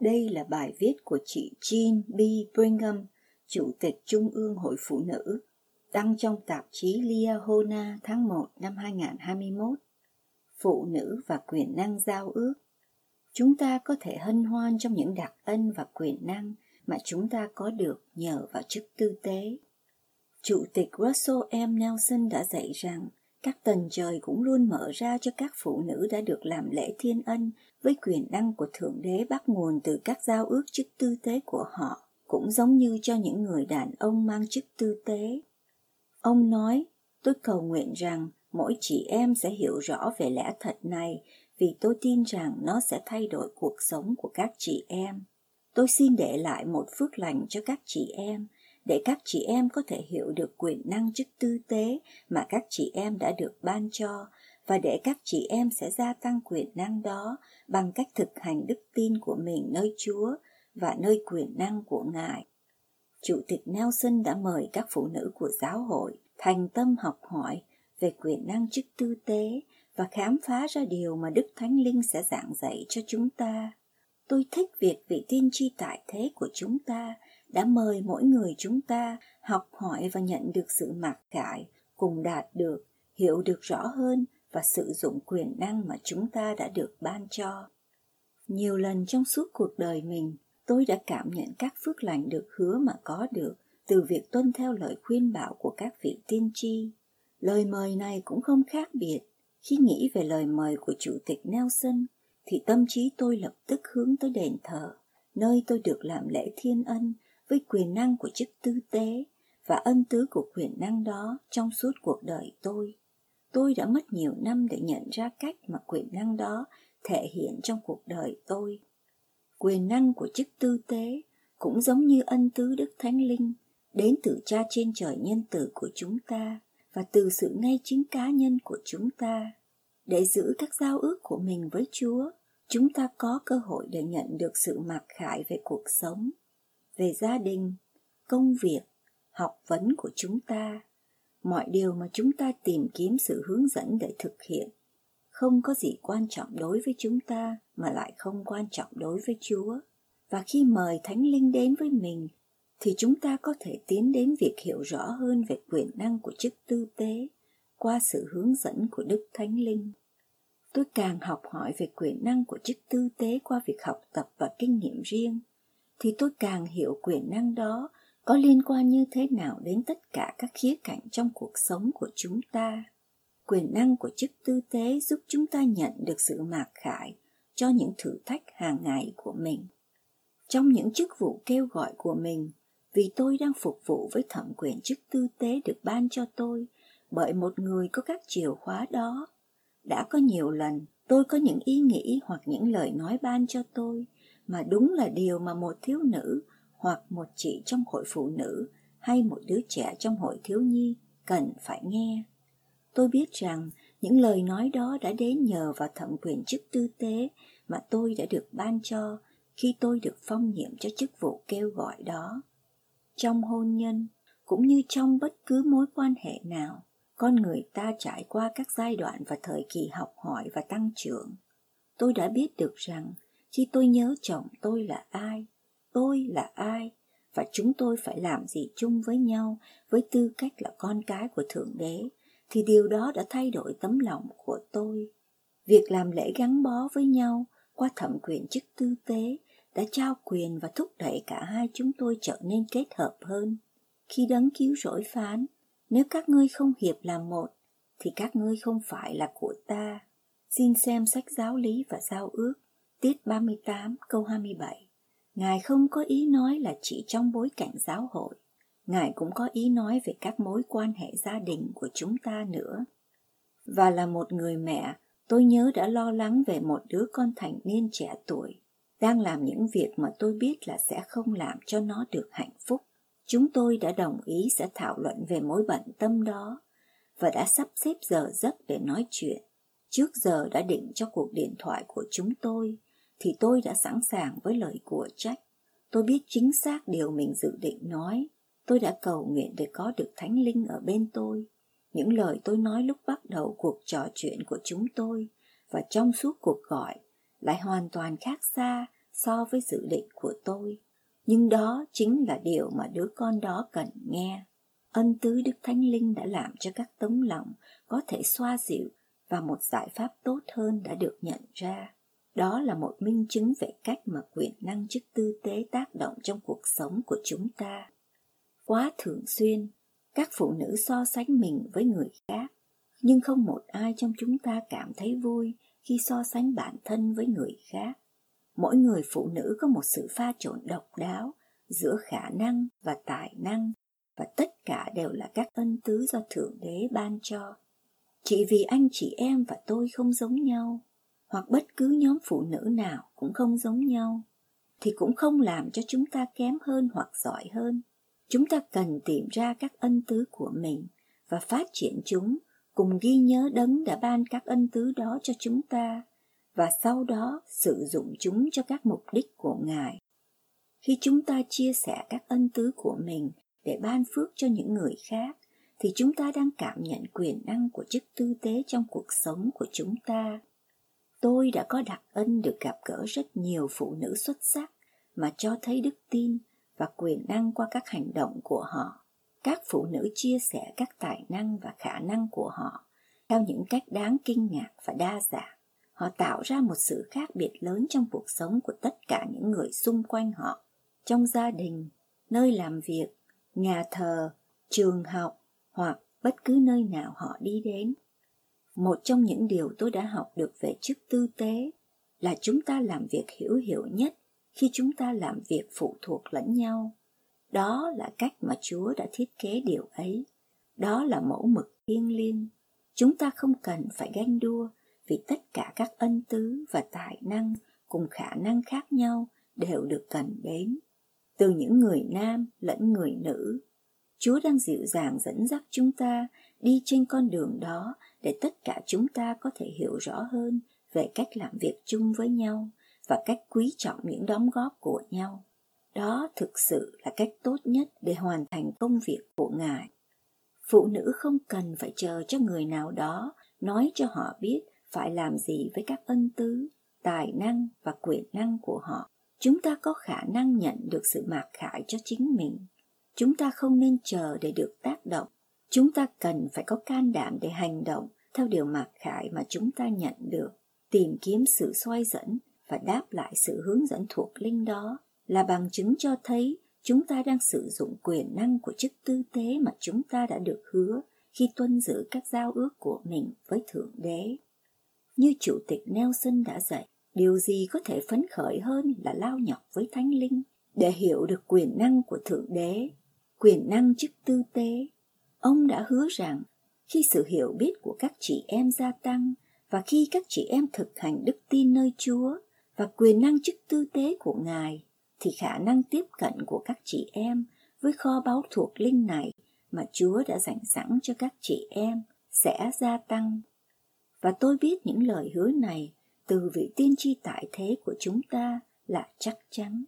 Đây là bài viết của chị Jean B. Brigham, Chủ tịch Trung ương Hội Phụ Nữ, đăng trong tạp chí Liahona tháng 1 năm 2021. Phụ nữ và quyền năng giao ước Chúng ta có thể hân hoan trong những đặc ân và quyền năng mà chúng ta có được nhờ vào chức tư tế. Chủ tịch Russell M. Nelson đã dạy rằng các tầng trời cũng luôn mở ra cho các phụ nữ đã được làm lễ thiên ân với quyền năng của Thượng Đế bắt nguồn từ các giao ước chức tư tế của họ, cũng giống như cho những người đàn ông mang chức tư tế. Ông nói, tôi cầu nguyện rằng mỗi chị em sẽ hiểu rõ về lẽ thật này vì tôi tin rằng nó sẽ thay đổi cuộc sống của các chị em. Tôi xin để lại một phước lành cho các chị em, để các chị em có thể hiểu được quyền năng chức tư tế mà các chị em đã được ban cho và để các chị em sẽ gia tăng quyền năng đó bằng cách thực hành đức tin của mình nơi Chúa và nơi quyền năng của Ngài. Chủ tịch Nelson đã mời các phụ nữ của giáo hội thành tâm học hỏi về quyền năng chức tư tế và khám phá ra điều mà Đức Thánh Linh sẽ giảng dạy cho chúng ta. Tôi thích việc vị tiên tri tại thế của chúng ta đã mời mỗi người chúng ta học hỏi và nhận được sự mặc khải, cùng đạt được, hiểu được rõ hơn và sử dụng quyền năng mà chúng ta đã được ban cho. Nhiều lần trong suốt cuộc đời mình, tôi đã cảm nhận các phước lành được hứa mà có được từ việc tuân theo lời khuyên bảo của các vị tiên tri. Lời mời này cũng không khác biệt. Khi nghĩ về lời mời của Chủ tịch Nelson, thì tâm trí tôi lập tức hướng tới đền thờ, nơi tôi được làm lễ thiên ân với quyền năng của chức tư tế và ân tứ của quyền năng đó trong suốt cuộc đời tôi. Tôi đã mất nhiều năm để nhận ra cách mà quyền năng đó thể hiện trong cuộc đời tôi. Quyền năng của chức tư tế cũng giống như ân tứ Đức Thánh Linh đến từ Cha trên trời nhân tử của chúng ta và từ sự ngay chính cá nhân của chúng ta. Để giữ các giao ước của mình với Chúa, chúng ta có cơ hội để nhận được sự mặc khải về cuộc sống, về gia đình, công việc, học vấn của chúng ta, mọi điều mà chúng ta tìm kiếm sự hướng dẫn để thực hiện. Không có gì quan trọng đối với chúng ta mà lại không quan trọng đối với Chúa. Và khi mời Thánh Linh đến với mình thì chúng ta có thể tiến đến việc hiểu rõ hơn về quyền năng của chức tư tế qua sự hướng dẫn của Đức Thánh Linh. Tôi càng học hỏi về quyền năng của chức tư tế qua việc học tập và kinh nghiệm riêng, thì tôi càng hiểu quyền năng đó có liên quan như thế nào đến tất cả các khía cạnh trong cuộc sống của chúng ta. Quyền năng của chức tư tế giúp chúng ta nhận được sự mạc khải cho những thử thách hàng ngày của mình. Trong những chức vụ kêu gọi của mình, vì tôi đang phục vụ với thẩm quyền chức tư tế được ban cho tôi bởi một người có các chìa khóa đó. Đã có nhiều lần tôi có những ý nghĩ hoặc những lời nói ban cho tôi mà đúng là điều mà một thiếu nữ hoặc một chị trong hội phụ nữ hay một đứa trẻ trong hội thiếu nhi cần phải nghe. Tôi biết rằng những lời nói đó đã đến nhờ vào thẩm quyền chức tư tế mà tôi đã được ban cho khi tôi được phong nhiệm cho chức vụ kêu gọi đó trong hôn nhân, cũng như trong bất cứ mối quan hệ nào, con người ta trải qua các giai đoạn và thời kỳ học hỏi và tăng trưởng tôi đã biết được rằng khi tôi nhớ chồng tôi là ai tôi là ai và chúng tôi phải làm gì chung với nhau với tư cách là con cái của thượng đế thì điều đó đã thay đổi tấm lòng của tôi việc làm lễ gắn bó với nhau qua thẩm quyền chức tư tế đã trao quyền và thúc đẩy cả hai chúng tôi trở nên kết hợp hơn. Khi đấng cứu rỗi phán, nếu các ngươi không hiệp làm một, thì các ngươi không phải là của ta. Xin xem sách giáo lý và giao ước, tiết 38 câu 27. Ngài không có ý nói là chỉ trong bối cảnh giáo hội. Ngài cũng có ý nói về các mối quan hệ gia đình của chúng ta nữa. Và là một người mẹ, tôi nhớ đã lo lắng về một đứa con thành niên trẻ tuổi đang làm những việc mà tôi biết là sẽ không làm cho nó được hạnh phúc. Chúng tôi đã đồng ý sẽ thảo luận về mối bận tâm đó và đã sắp xếp giờ giấc để nói chuyện. Trước giờ đã định cho cuộc điện thoại của chúng tôi thì tôi đã sẵn sàng với lời của trách. Tôi biết chính xác điều mình dự định nói. Tôi đã cầu nguyện để có được Thánh Linh ở bên tôi. Những lời tôi nói lúc bắt đầu cuộc trò chuyện của chúng tôi và trong suốt cuộc gọi lại hoàn toàn khác xa so với dự định của tôi. Nhưng đó chính là điều mà đứa con đó cần nghe. Ân tứ Đức Thánh Linh đã làm cho các tấm lòng có thể xoa dịu và một giải pháp tốt hơn đã được nhận ra. Đó là một minh chứng về cách mà quyền năng chức tư tế tác động trong cuộc sống của chúng ta. Quá thường xuyên, các phụ nữ so sánh mình với người khác, nhưng không một ai trong chúng ta cảm thấy vui khi so sánh bản thân với người khác. Mỗi người phụ nữ có một sự pha trộn độc đáo giữa khả năng và tài năng, và tất cả đều là các ân tứ do Thượng Đế ban cho. Chỉ vì anh chị em và tôi không giống nhau, hoặc bất cứ nhóm phụ nữ nào cũng không giống nhau, thì cũng không làm cho chúng ta kém hơn hoặc giỏi hơn. Chúng ta cần tìm ra các ân tứ của mình và phát triển chúng cùng ghi nhớ đấng đã ban các ân tứ đó cho chúng ta và sau đó sử dụng chúng cho các mục đích của Ngài. Khi chúng ta chia sẻ các ân tứ của mình để ban phước cho những người khác, thì chúng ta đang cảm nhận quyền năng của chức tư tế trong cuộc sống của chúng ta. Tôi đã có đặc ân được gặp gỡ rất nhiều phụ nữ xuất sắc mà cho thấy đức tin và quyền năng qua các hành động của họ. Các phụ nữ chia sẻ các tài năng và khả năng của họ theo những cách đáng kinh ngạc và đa dạng. Họ tạo ra một sự khác biệt lớn trong cuộc sống của tất cả những người xung quanh họ, trong gia đình, nơi làm việc, nhà thờ, trường học hoặc bất cứ nơi nào họ đi đến. Một trong những điều tôi đã học được về chức tư tế là chúng ta làm việc hiểu hiểu nhất khi chúng ta làm việc phụ thuộc lẫn nhau. Đó là cách mà Chúa đã thiết kế điều ấy. Đó là mẫu mực thiêng liêng. Chúng ta không cần phải ganh đua vì tất cả các ân tứ và tài năng cùng khả năng khác nhau đều được cần đến. Từ những người nam lẫn người nữ, Chúa đang dịu dàng dẫn dắt chúng ta đi trên con đường đó để tất cả chúng ta có thể hiểu rõ hơn về cách làm việc chung với nhau và cách quý trọng những đóng góp của nhau. Đó thực sự là cách tốt nhất để hoàn thành công việc của Ngài. Phụ nữ không cần phải chờ cho người nào đó nói cho họ biết phải làm gì với các ân tứ, tài năng và quyền năng của họ. Chúng ta có khả năng nhận được sự mạc khải cho chính mình. Chúng ta không nên chờ để được tác động. Chúng ta cần phải có can đảm để hành động theo điều mặc khải mà chúng ta nhận được, tìm kiếm sự xoay dẫn và đáp lại sự hướng dẫn thuộc linh đó là bằng chứng cho thấy chúng ta đang sử dụng quyền năng của chức tư tế mà chúng ta đã được hứa khi tuân giữ các giao ước của mình với Thượng Đế. Như Chủ tịch Nelson đã dạy, điều gì có thể phấn khởi hơn là lao nhọc với Thánh Linh để hiểu được quyền năng của Thượng Đế, quyền năng chức tư tế. Ông đã hứa rằng khi sự hiểu biết của các chị em gia tăng và khi các chị em thực hành đức tin nơi Chúa và quyền năng chức tư tế của Ngài, thì khả năng tiếp cận của các chị em với kho báu thuộc linh này mà Chúa đã dành sẵn cho các chị em sẽ gia tăng. Và tôi biết những lời hứa này từ vị tiên tri tại thế của chúng ta là chắc chắn.